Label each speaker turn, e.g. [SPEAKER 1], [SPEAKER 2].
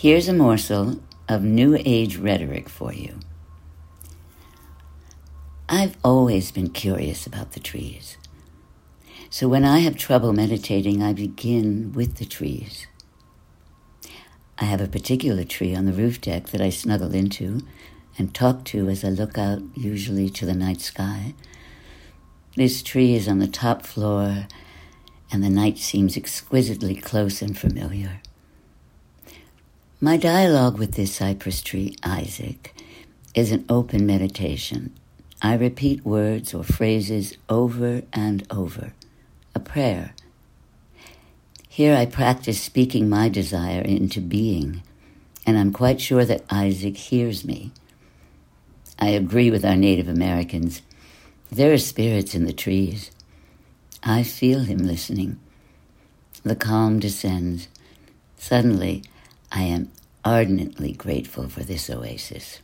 [SPEAKER 1] Here's a morsel of New Age rhetoric for you. I've always been curious about the trees. So when I have trouble meditating, I begin with the trees. I have a particular tree on the roof deck that I snuggle into and talk to as I look out, usually to the night sky. This tree is on the top floor, and the night seems exquisitely close and familiar. My dialogue with this cypress tree, Isaac, is an open meditation. I repeat words or phrases over and over, a prayer. Here I practice speaking my desire into being, and I'm quite sure that Isaac hears me. I agree with our Native Americans. There are spirits in the trees. I feel him listening. The calm descends. Suddenly, I am ardently grateful for this oasis.